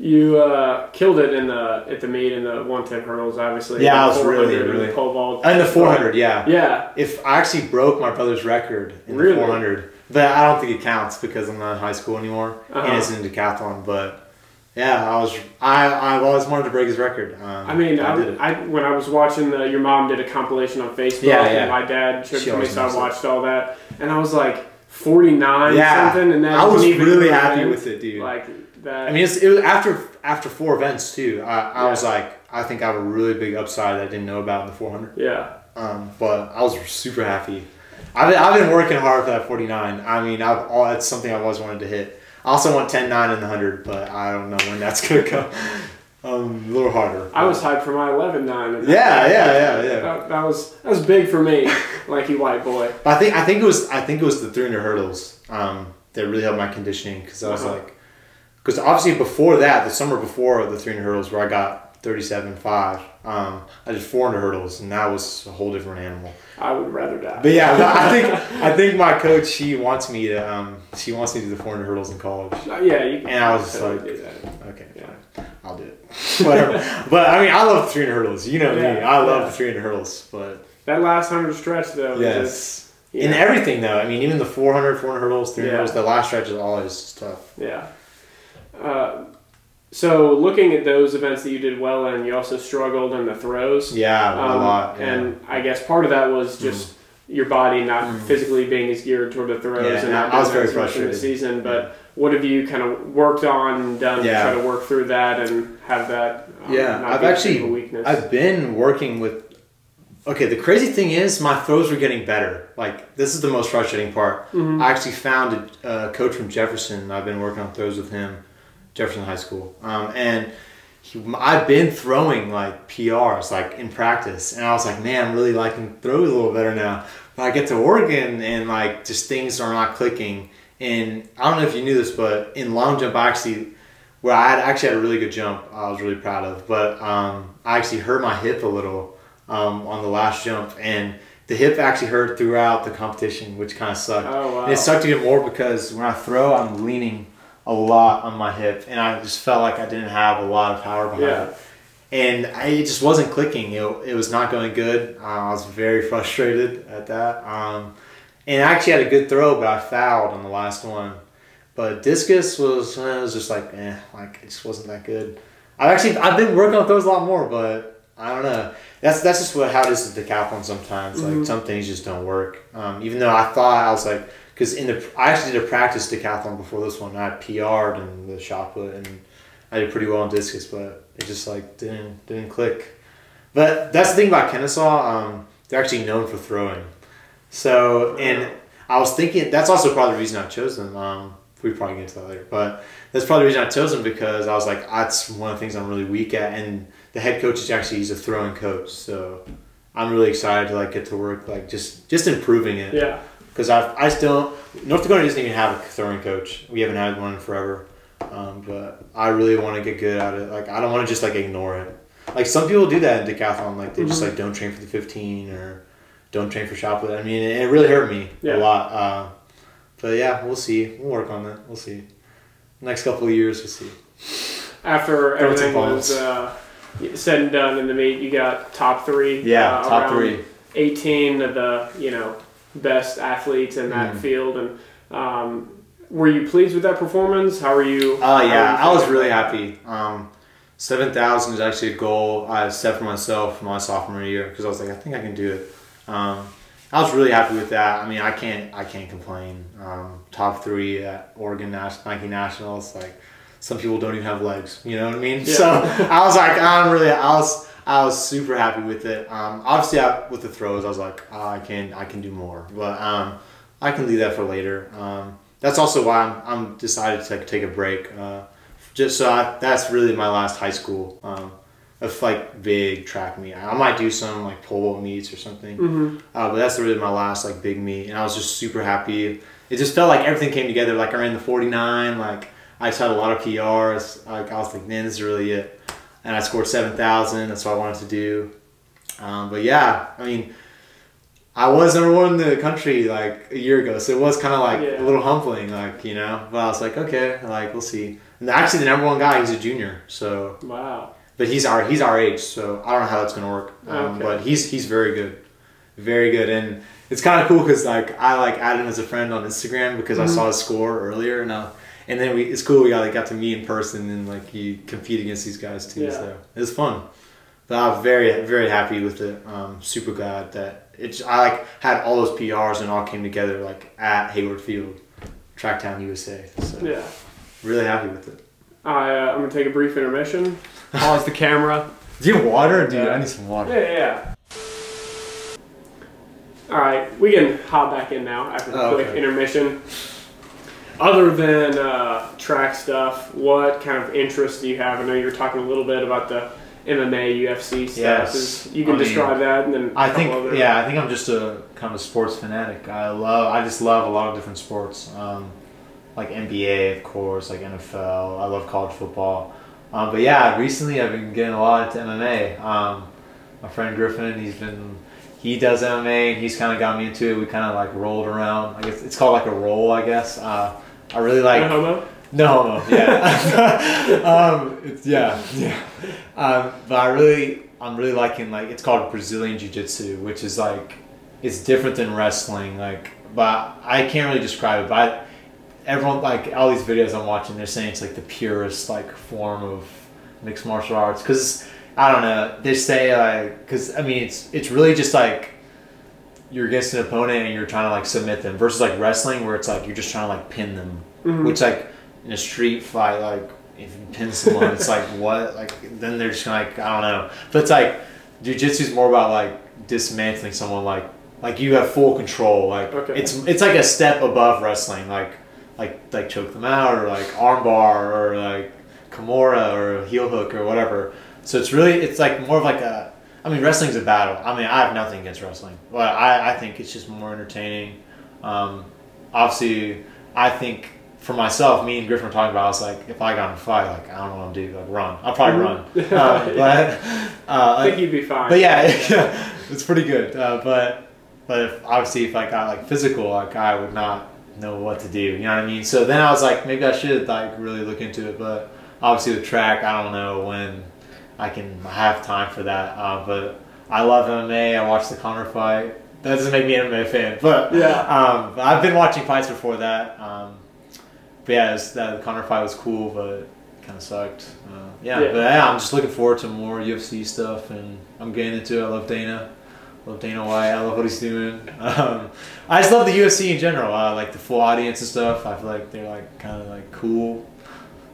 You uh, killed it in the at the meet in the 110 hurdles, obviously. Yeah, I was really, really- pole vault. And the 400, yeah. Yeah, If I actually broke my brother's record in Really? the 400, but I don't think it counts because I'm not in high school anymore Uh-huh. and it's in decathlon. But yeah, I was I I've always wanted to break his record. Um, I mean, I I. I, when I was watching the, your mom did a compilation on Facebook, Yeah, yeah. and my dad showed it She to me, so I knows it. watched all that, and I was like 49 yeah, something, and that I was really happy with it, dude. like that. I mean, it's, it was after after four events too. I, I was like, I think I have a really big upside that I didn't know about in the 400. yeah, Um, but I was super happy. I've been, I've been working hard for that 49. I mean, I've all that's something I've always wanted to hit. I also want 10 9 in the 100, but I don't know when that's <laughs> gonna come. Um, a little harder. I was hyped for my 11 9. Yeah, yeah, yeah, yeah. That, that was that was big for me, <laughs> lanky white boy. But I think I think it was I think it was the 300 hurdles um, that really helped my conditioning because I was Uh-huh. like, because obviously before that, the summer before the 300 hurdles where I got 37 5, um, I did 400 hurdles and that was a whole different animal. I would rather die. But yeah, I <laughs> think I think my coach she wants me to um, she wants me to do the 400 hurdles in college. Uh, yeah, you can And I was just like- Okay, Yeah. fine. I'll do it. <laughs> Whatever. but I mean, I love the 300 hurdles. You know me. I love yeah. the 300 hurdles. But That last hundred stretch though, yes. just, In everything though, I mean, even the 400, 400 hurdles, 300 Yeah. hurdles, the last stretch is always tough. Yeah. Uh, so looking at those events that you did well in, you also struggled in the throws. Yeah, a Um, lot. Yeah. And I guess part of that was just your body not physically being as geared toward the throws Yeah, and not I was very as much in the season. But what have you kind of worked on and done Yeah. to try to work through that and have that? Um, Yeah, not I've be actually-. I've been working with. Okay, the crazy thing is my throws were getting better. Like this is the most frustrating part. Mhm. I actually found a, a coach from Jefferson. I've been working on throws with him, Jefferson High School, um, and he, I've been throwing like PRs like in practice, and I was like, man, I'm really liking throws a little better now. But I get to Oregon, and like just things are not clicking. And I don't know if you knew this, but in long jump, I actually where I had actually had a really good jump. I was really proud of, but um, I actually hurt my hip a little um, on the last jump, and the hip actually hurt throughout the competition, which kind of sucked. Oh wow. And it sucked even more because when I throw, I'm leaning a lot on my hip, and I just felt like I didn't have a lot of power behind Yeah. it. And I, it just wasn't clicking. It, it was not going good. Uh, I was very <laughs> frustrated at that. Um, and I actually had a good throw, but I fouled on the last one. But discus was uh, was just like eh, like it just wasn't that good. I've actually I've been working on those a lot more, but I don't know. That's that's just what how it is with decathlon sometimes. Mhm. Like some things just don't work. Um, even though I thought I was like, because in the I actually did a practice decathlon before this one. I PR'd in the shot put and I did pretty well in discus, but it just like didn't didn't click. But that's the thing about Kennesaw. Um, they're actually known for throwing. So and I was thinking that's also probably the reason I chose them. Um, we probably get to that later, but that's probably the reason I chose them because I was like, that's one of the things I'm really weak at, and the head coach is actually he's a throwing coach, so I'm really excited to like get to work like just just improving it Yeah. Because I I still North Oconee doesn't even have a throwing coach. We haven't had one in forever, um, but I really want to get good at it. Like I don't want to just like ignore it. Like some people do that in decathlon, like they just Mhm. like don't train for the 15 or don't train for shot put. I mean, it, really hurt me Yeah. a lot. Uh, but yeah, we'll see. We'll work on that. We'll see. Next couple of years, we'll see. After everything was uh, said and done in the meet, you got top three. Yeah, uh, top three. 18 of the you know best athletes in that Mhm. field, and um, were you pleased with that performance? How are you? Oh how yeah, you I was really happy. Um, Seven thousand is actually a goal I set for myself my sophomore year because I was like, I think I can do it. Um, I was really happy with that. I mean, I can't, I can't complain. Um, top three at Oregon Nas- Nike Nationals. Like, some people don't even have legs. You know what I mean? Yeah. So I was like, I'm really, I was, I was super happy with it. Um, obviously, I, with the throws, I was like, oh, I can, I can do more. But um, I can leave that for later. Um, that's also why I'm, I'm decided to take a break. Uh, just so I, that's really my last high school um, of like big track meet. I might do some like pole meets or something, Mhm. uh, but that's really my last like big meet, and I was just super happy. It just felt like everything came together. Like I ran the forty nine. Like I just had a lot of PRs. Like I was like, man, this is really it. And I scored seven thousand. That's what I wanted to do. Um, but yeah, I mean. I was number one in the country like a year ago, so it was kind of like Yeah. a little humbling, like you know. But I was like, okay, like we'll see. And actually, the number one guy, he's a junior, so Wow. but he's our he's our age, so I don't know how that's gonna work. Um, Okay. But he's he's very good, very good, and it's kind of cool because like I like added him as a friend on Instagram because I Mhm. saw his score earlier, and I, and then we it's cool we got like, got to meet in person and like you compete against these guys too. Yeah. So it was fun. But I'm very very happy with it. Um, super glad that it's I like had all those PRs and all came together like at Hayward Field, Tracktown USA. So Yeah. really happy with it. I, uh, I'm gonna take a brief intermission. <laughs> Pause the camera. Do you have water, dude? Yeah. I need some water. Yeah, yeah. yeah. All right, we can hop back in now after the Oh, quick okay. intermission. Other than uh, track stuff, what kind of interests do you have? I know you were talking a little bit about the MMA, UFC stuff. Yes. Is- you can I mean, describe that, and then a I think other- yeah, I think I'm just a kind of sports fanatic. I love I just love a lot of different sports, um, like NBA of course, like NFL. I love college football, um, but yeah, recently I've been getting a lot into MMA. Um, my friend Griffin, he's been he does MMA and he's kind of got me into it. We kind of like rolled around. I guess it's called like a roll. I guess uh, I really like No homo? no homo. Yeah. <laughs> um, it's, yeah. Yeah. Um, but I really, I'm really liking like it's called Brazilian Jiu Jitsu, which is like it's different than wrestling. Like, but I can't really describe it. But everyone like all these videos I'm watching, they're saying it's like the purest like form of mixed martial arts because I don't know. They say like because I mean it's it's really just like you're against an opponent and you're trying to like submit them versus like wrestling where it's like you're just trying to like pin them. Mhm. which like in a street fight like if you pin someone it's like <laughs> what? Like then they're just like i don't know. But it's like jiu-jitsu is more about like dismantling someone like like you have full control. Like Okay. it's it's like a step above wrestling like like like choke them out or like armbar or like kimura or heel hook or whatever. So it's really it's like more of like a i mean wrestling's a battle i mean i have nothing against wrestling but i i think it's just more entertaining um obviously i think for myself, me and Griffin were talking about. I was like, if I got in a fight, like I don't know what to do, like run. I'll probably run. Mhm. <laughs> Uh, but uh, I think you'd be fine. but yeah, <laughs> yeah, it's pretty good. Uh, but but if, obviously, if I got like physical, like I would not know what to do. You know what I mean? So then I was like, maybe I should like really look into it. But obviously with track, I don't know when I can have time for that. Uh, but I love MMA. I watched the Conor fight. That doesn't make me an MMA fan, but Yeah. um, I've been watching fights before that. Um, but yeah, was, that the Conor fight was cool, but kind of sucked. Uh, yeah, Yeah. but yeah, I'm just looking forward to more UFC stuff, and I'm getting into it. I love Dana. Love Dana White. I love what he's doing. <laughs> Um, I just love the UFC in general. Uh, like the full audience and stuff. I feel like they're like kind of like cool.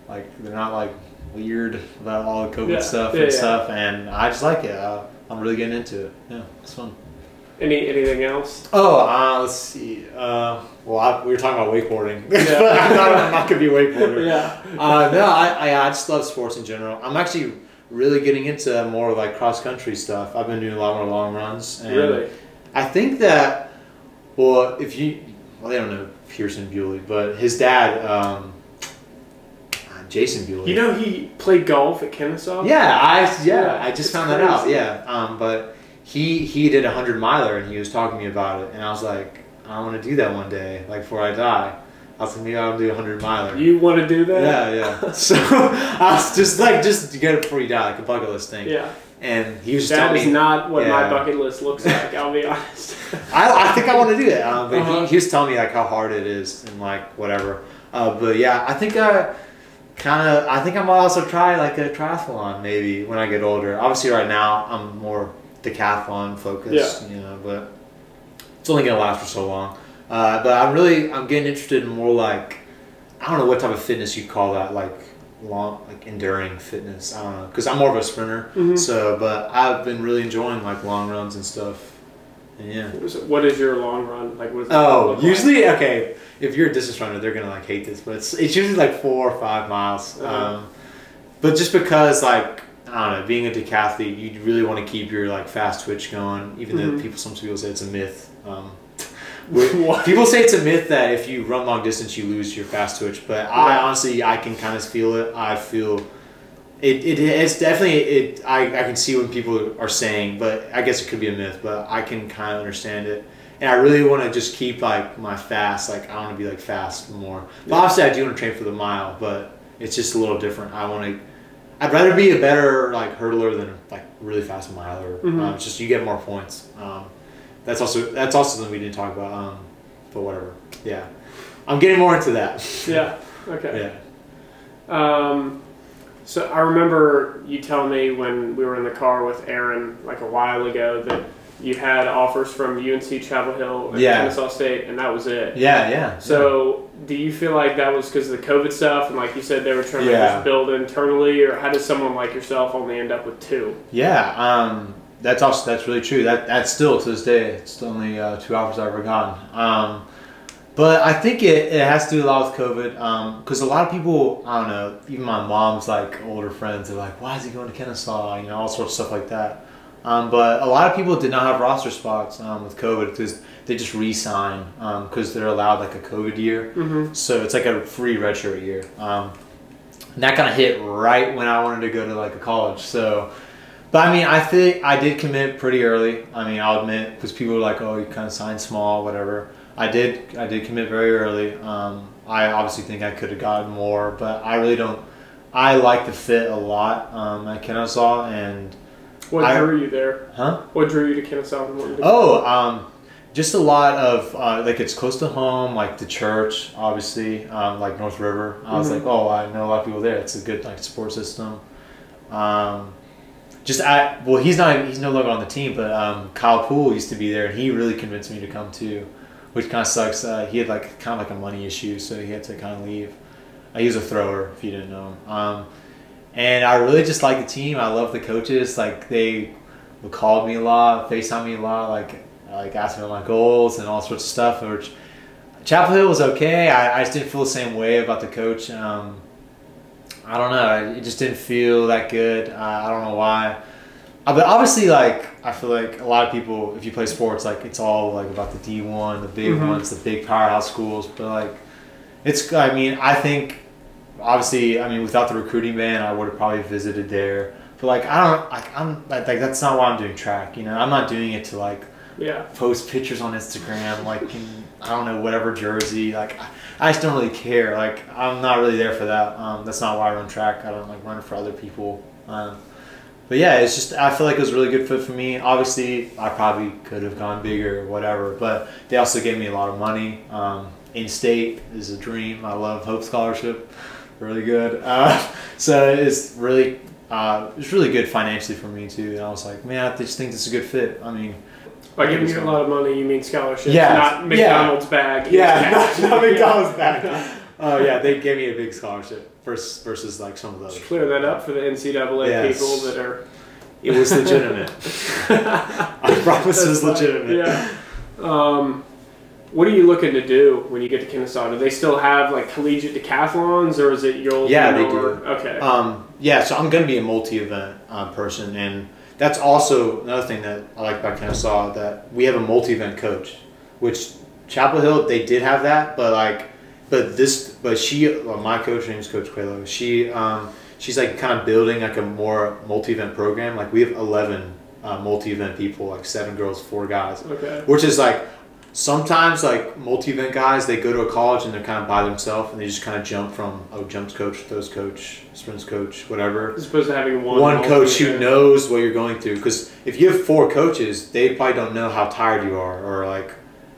Like they're not like weird about all the COVID Yeah. stuff Yeah, and yeah. stuff, and I just like it. Uh, I'm really getting into it. Yeah, it's fun. Any anything else? Oh, uh, let's see. Uh, well, I, we were talking about wakeboarding, Yeah. <laughs> I'm not, I'm not gonna be a wakeboarder. Yeah. Uh, no, I, I I just love sports in general. I'm actually really getting into more like cross country stuff. I've been doing a lot more long runs. And Really? I think that, well, if you, well, they don't know Pearson Bewley, but his dad, um, Jason Bewley. You know he played golf at Kennesaw. Yeah, I yeah, Yeah, I just it's found that out. Yeah, um, but he he did a hundred miler and he was talking to me about it, and I was like, I want to do that one day, like before I die. I was like, maybe I'll do a hundred miler. You want to do that? yeah, yeah. <laughs> So <laughs> I was just like, just to get it before you die, like a bucket list thing. Yeah. And he was just That telling is me, not what my bucket list looks <laughs> like. I'll be honest. I, I think I want to do that, um, but Uh-huh. he, he was telling me like how hard it is and like whatever. Uh, but yeah, I think I kind of I think I might also try like a triathlon maybe when I get older. Obviously, right now I'm more decathlon focused, you know, but it's only gonna last for so long. Uh, but I'm really I'm getting interested in more like I don't know what type of fitness you call that like long like enduring fitness. I don't know because I'm more of a sprinter. Mhm. So, but I've been really enjoying like long runs and stuff. Yeah. What is your long run like? What does Oh, look like? usually okay. If you're a distance runner, they're gonna like hate this, but it's it's usually like four or five miles. Uh-huh. Um, but just because like I don't know, being a decathlete, you really want to keep your like fast twitch going, even Mhm. though people some people say it's a myth. Um, <laughs> What? people say it's a myth that if you run long distance, you lose your fast twitch. But I honestly, I can kind of feel it. I feel. It, it it's definitely it I, I can see when people are saying but I guess it could be a myth but I can kind of understand it. And I really want to just keep like my fast like I want to be like fast more. But Yeah. obviously I do want to train for the mile but it's just a little different. I want to I'd rather be a better like hurdler than like really fast miler. Mhm. um, it's just you get more points. Um, that's also that's also something we didn't talk about um, but whatever. Yeah. I'm getting more into that. Yeah. <laughs> Okay. yeah. Um, so I remember you telling me when we were in the car with Aaron like a while ago that you had offers from UNC Chapel Hill and Yeah. Kennesaw State, and that was it. Yeah, yeah. So, do you feel like that was because of the COVID stuff, and like you said, they were trying to just build internally, or how does someone like yourself only end up with two? Yeah, um, that's also that's really true. That that's still to this day, it's the only uh, two offers I've ever gotten. Um, but I think it, it has to do a lot with COVID because a lot of people, I don't know, even my mom's like older friends, they're like, "Why is he going to Kennesaw?" You know, all sorts of stuff like that. Um, but a lot of people did not have roster spots um, with COVID because they just re-sign because they're allowed like a COVID year. Mm-hmm. So it's like a free redshirt year. Um, and that kind of hit right when I wanted to go to like a college. So, but I mean, I think I did commit pretty early. I mean, I'll admit because people were like, "Oh, you kind of signed small, whatever." I did. I did commit very early. Um, I obviously think I could have gotten more, but I really don't. I like the fit a lot um, at Kennesaw, and What I- drew you there? huh? What drew you to Kennesaw? And Oh, um, just a lot of uh, like it's close to home, like the church, obviously, um, like North River. I was Mhm. like, oh, I know a lot of people there. It's a good like support system. Um, just I well, he's not he's no longer on the team, but um, Kyle Poole used to be there, and he really convinced me to come too, which kind of sucks. Uh, he had like kind of like a money issue, so he had to kind of leave. Uh, he was a thrower, if you didn't know him. Um, and I really just like the team. I love the coaches. Like they would call me a lot, FaceTime me a lot, like like ask me about my goals and all sorts of stuff. Which Chapel Hill was okay. I, I just didn't feel the same way about the coach. Um, I don't know. It just didn't feel that good. I don't know why. Uh, but obviously, like I feel like a lot of people, if you play sports, like it's all like about the D one, the big Mhm. ones, the big powerhouse schools. But like, it's. I mean, I think obviously, I mean, without the recruiting ban, I would have probably visited there. But like, I don't. Like, I'm like, like that's not why I'm doing track. You know, I'm not doing it to like Yeah. post pictures on Instagram, like in, I don't know whatever jersey. Like I, I just don't really care. Like I'm not really there for that. Um, that's not why I run track. I don't like run for other people. Um, but yeah, it's just I feel like it was a really good fit for me. Obviously, I probably could have gone bigger or whatever, but they also gave me a lot of money. Um, in state is a dream. I love Hope Scholarship, really good. <laughs> Uh, so it's really uh, it's really good financially for me too. And I was like, man, I just think this is a good fit. I mean, By giving you a lot of money, you mean scholarships, Yeah. not McDonald's bag. Yeah, <laughs> not, not <laughs> McDonald's back. Oh yeah, they gave me a big scholarship versus versus like some of others. clear that up for the NCAA Yes. people that are. It was legitimate. <laughs> I promise it was legitimate. Yeah. Um, what are you looking to do when you get to Kennesaw? Do they still have like collegiate decathlons, or is it you'll Yeah, they do. Okay. Um, yeah, so I'm gonna be a multi-event uh, person, and that's also another thing that I like about Kennesaw that we have a multi-event coach, which Chapel Hill they did have that, but like, but this, but she, well, my coach her name's Coach Quelo. She, um, she's like kind of building like a more multi-event program. Like we have 11 uh, multi-event people, like seven girls, four guys, okay. which is like sometimes like multi-event guys they go to a college and they're kind of by themselves and they just kind of jump from oh jumps coach throws coach sprints coach whatever As opposed to having one. one coach who knows what you're going through because if you have four coaches they probably don't know how tired you are or like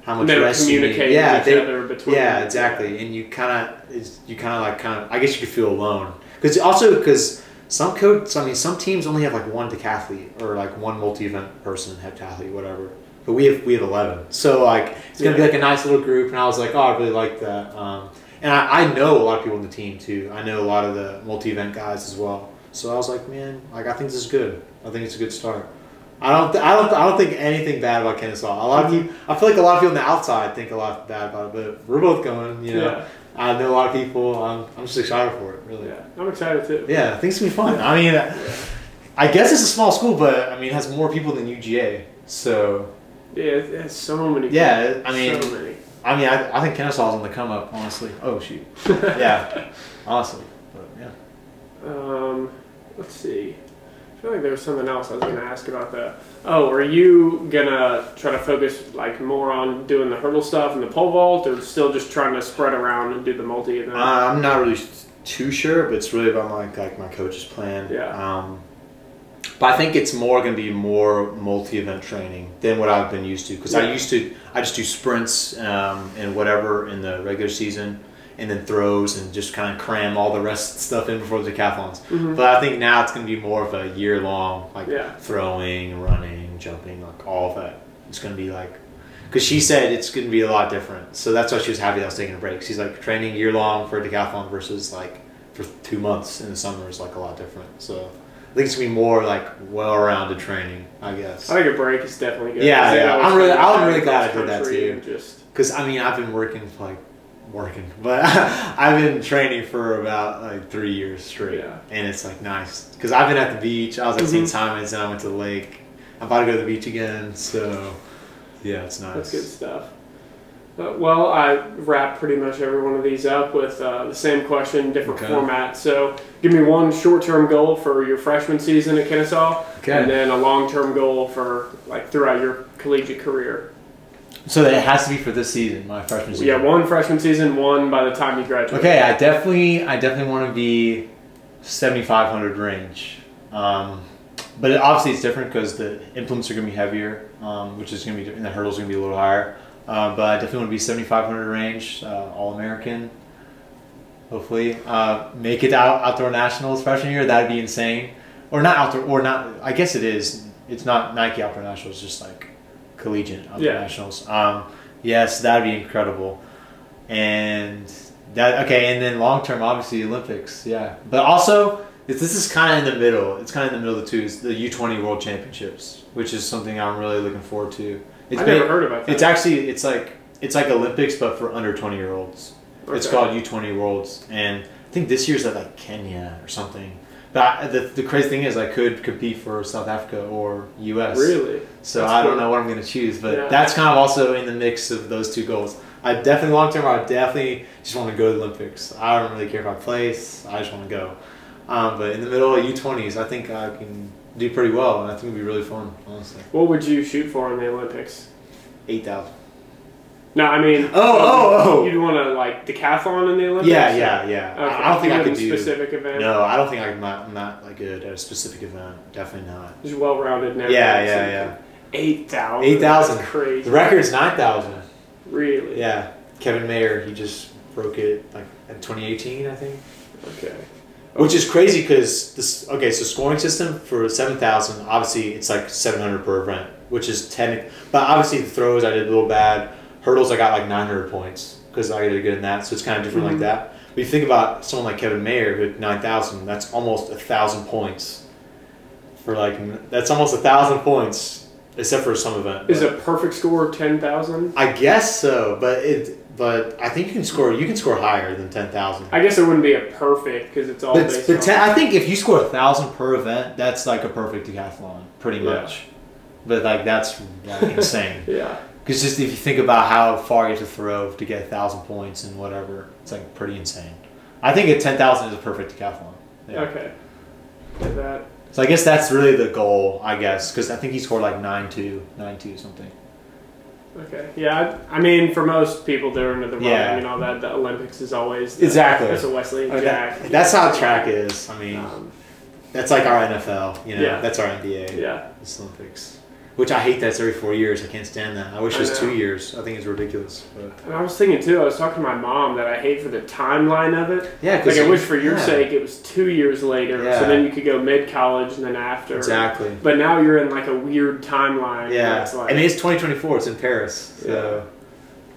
how much don't rest you need. communicate yeah with each they, other between. yeah exactly. And you kind of you kind of like kind of i guess you could feel alone. Because also because some coach i mean some teams only have like one decathlete or like one multi-event person heptathlete whatever. But we have we have 11 so like it's gonna be like a nice little group and i was like oh i really like that. Um, and I, I know a lot of people on the team too. I know a lot of the multi-event guys as well. So i was like man like i think this is good. I think it's a good start I don't, th- I don't, I don't think anything bad about Kennesaw. A lot of people, I feel like a lot of people on the outside think a lot bad about it, but we're both going. You know, Yeah. I know a lot of people. I'm, I'm just excited for it. Really. Yeah. I'm excited too. Yeah, I think it's gonna be fun. I mean, I guess it's a small school, but I mean, it has more people than UGA. So Yeah, it has so many. People. yeah, I mean, so many. I mean, I, I think Kennesaw's on the come up. Honestly. Oh shoot. <laughs> yeah. Honestly, but yeah. Um, let's see. I feel like there was something else I was going to ask about that. Oh, are you gonna try to focus like more on doing the hurdle stuff and the pole vault, or still just trying to spread around and do the multi event? Uh, I'm not really too sure, but it's really about my like my coach's plan. Yeah. Um, but I think it's more going to be more multi-event training than what I've been used to because Yeah. I used to I just do sprints um, and whatever in the regular season and then throws and just kind of cram all the rest of the stuff in before the decathlons. Mhm. But I think now it's going to be more of a year long like Yeah. throwing, running, jumping, like all of that. It's going to be like because she said it's going to be a lot different. So that's why she was happy that I was taking a break. She's like training year long for a decathlon versus like for two months in the summer is like a lot different. So I think it's gonna be more like well-rounded training, I guess. I think a break is definitely good. Yeah, yeah. I'm really- I'm really glad I did that too. Just Because I mean, I've been working for like working, <laughs> but <laughs> I've been training for about like three years straight, Yeah. and it's like nice. Because I've been at the beach. I was at Mhm. St. Simons, and I went to the lake. I'm about to go to the beach again, so yeah, it's nice. that's good stuff. Uh, well, I wrap pretty much every one of these up with uh, the same question, different Okay. format. So, give me one short-term goal for your freshman season at Kennesaw, Okay. and then a long-term goal for like throughout your collegiate career. So that it has to be for this season, my freshman season. Yeah, one freshman season, one by the time you graduate. Okay, I definitely, I definitely want to be 7,500 range. Um, but it, obviously, it's different because the implements are going to be heavier, um, which is going to be different. The hurdles are going to be a little higher. Um, but I definitely want to be 7,500 range, uh, All American. Hopefully, uh, make it out outdoor nationals freshman year. That'd be insane. Or not outdoor, or not. I guess it is. It's not Nike outdoor nationals. It's just like collegiate of Yeah. nationals. Um, yes, that'd be incredible. And that okay, and then long term, obviously Olympics, yeah. But also, this this is kind of in the middle. It's kind of in the middle of the two. The U twenty World Championships, which is something I'm really looking forward to. It's I ba- never heard about that. It's actually it's like it's like Olympics, but for under twenty year olds. It's called U twenty Worlds, and I think this year's at like Kenya or something. But the the crazy thing is, I could compete for South Africa or U.S. Really? So That's I don't know what I'm going to choose, but Yeah. that's kind of also in the mix of those two goals. I definitely long term. I definitely just want to go to the Olympics. I don't really care if I place. I just want to go. Um, but in the middle of U20s, I think I can do pretty well, and I think it'd be really fun. Honestly, What would you shoot for in the Olympics? eight thousand. No, I mean, Oh, um, oh, oh. you'd want to like decathlon in the Olympics? Yeah, yeah, yeah. Okay. I, don't think I could do. specific event. No, I don't think I'm not, I'm not like good at a specific event. Definitely not. Just well rounded now. Yeah, yeah, yeah. Eight thousand. 8,000. Crazy. The record's nine thousand. Really? Yeah, Kevin Mayer, he just broke it like in 2018, I think. Okay. Which is crazy because this. Okay, so scoring system for 7,000, obviously it's like 700 per event, which is 10. But obviously the throws I did a little bad. Hurdles I got like 900 points because I did good in that, so it's kind of different Mhm. like that. But you think about someone like Kevin Mayer who had 9,000, that's almost a thousand points. For like that's almost a thousand points, except for some event. Is a perfect score ten thousand? I guess so, but it. But I think you can score. You can score higher than ten thousand. I guess it wouldn't be a perfect because it's all But, based but on. ten, I think if you score a thousand per event, that's like a perfect decathlon, pretty Yeah. much. But like that's like insane. <laughs> yeah. Because just if you think about how far you have to throw to get a thousand points and whatever, it's like pretty insane. I think a ten thousand is a perfect decathlon. Yeah. Okay. Did that. So I guess that's really the goal, I guess, because I think he scored like nine two, nine two something. Okay. Yeah. I, I mean, for most people during the run, Yeah. you know that the Olympics is always the, Exactly. That's a Wesley Okay, Jack. That's how track is. I mean, Um, that's like our NFL. You know, Yeah. that's our NBA. yeah. It's Olympics. Which I hate that it's every four years. I can't stand that. I wish it was two years. I think it's ridiculous. But And I was thinking too. I was talking to my mom that I hate for the timeline of it. yeah, Like I wish for your yeah, sake it was two years later, Yeah. so then you could go mid college and then after. Exactly. But now you're in like a weird timeline. Yeah. That's like, I mean, it's 2024. It's in Paris. So,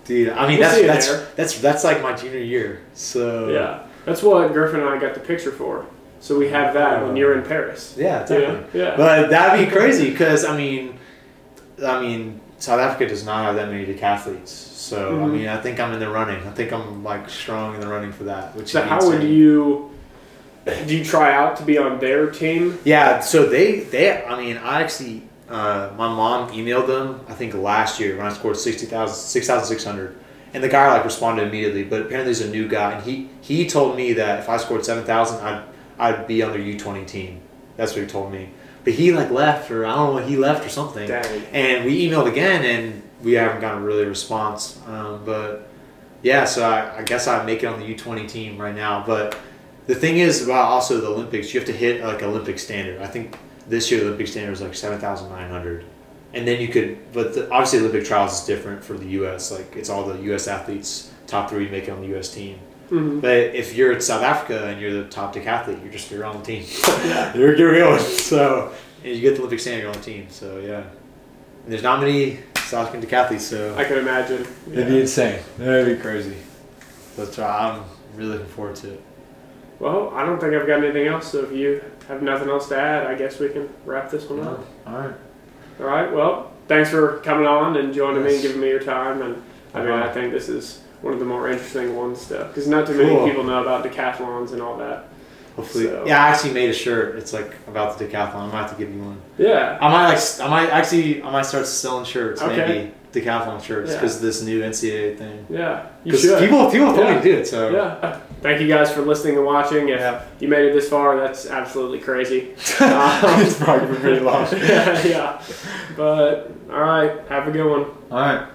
dude, I mean, We'll that's see that's, that's that's like my junior year. So yeah, that's what Griffin and I got the picture for. So we have that when uh, you're in Paris. Yeah, Yeah, yeah. But that'd be crazy because I mean, I mean, South Africa does not have that many decathletes. So I Mhm. mean, I think I'm in the running. I think I'm like strong in the running for that. Which so how would you? Do you try out to be on their team? Yeah. So they they I mean, I actually uh, my mom emailed them. I think last year when I scored 60,000 6,600. And the guy like responded immediately, but apparently there's a new guy, and he he told me that if I scored seven thousand, I'd I'd be on their U twenty team. That's what he told me. But he like left, or I don't know, he left or something. Dang. And we emailed again, and we haven't gotten really a response. Um, but yeah, so I, I guess I make it on the U twenty team right now. But the thing is about also the Olympics, you have to hit like Olympic standard. I think this year the Olympic standard was like seven thousand nine hundred, and then you could. But the, obviously Olympic trials is different for the U.S. Like it's all the U.S. athletes top three make it on the U.S. team. Hmm But if you're in South Africa and you're the top decathlete, you're just you're on the team. <laughs> Yeah. <laughs> you're, you're going. So and you get the Olympic standard, you're on the team. So yeah, and there's not many South African decathletes, so I could imagine. It'd be insane. That'd be crazy. that's why I'm really looking forward to it. Well, I don't think I've got anything else. So if you have nothing else to add, I guess we can wrap this one up. All right. All right. Well, thanks for coming on and joining me and giving me your time. And I mean, Uh-huh. I think this is one of the more interesting ones to because not too many Cool. people know about decathlons and all that. Hopefully, So- yeah. I actually made a shirt. It's like about the decathlon. I might have to give you one. Yeah. I might like. I might actually. I might start selling shirts. Okay. Maybe decathlon shirts Yeah. because this new NCAA thing. Yeah. Because people people told me Yeah. to do it. So yeah. Thank you guys for listening and watching. If Yeah. you made it this far, that's absolutely crazy. <laughs> Um, it's probably pretty long. yeah, <laughs> yeah. But all right, have a good one. All right.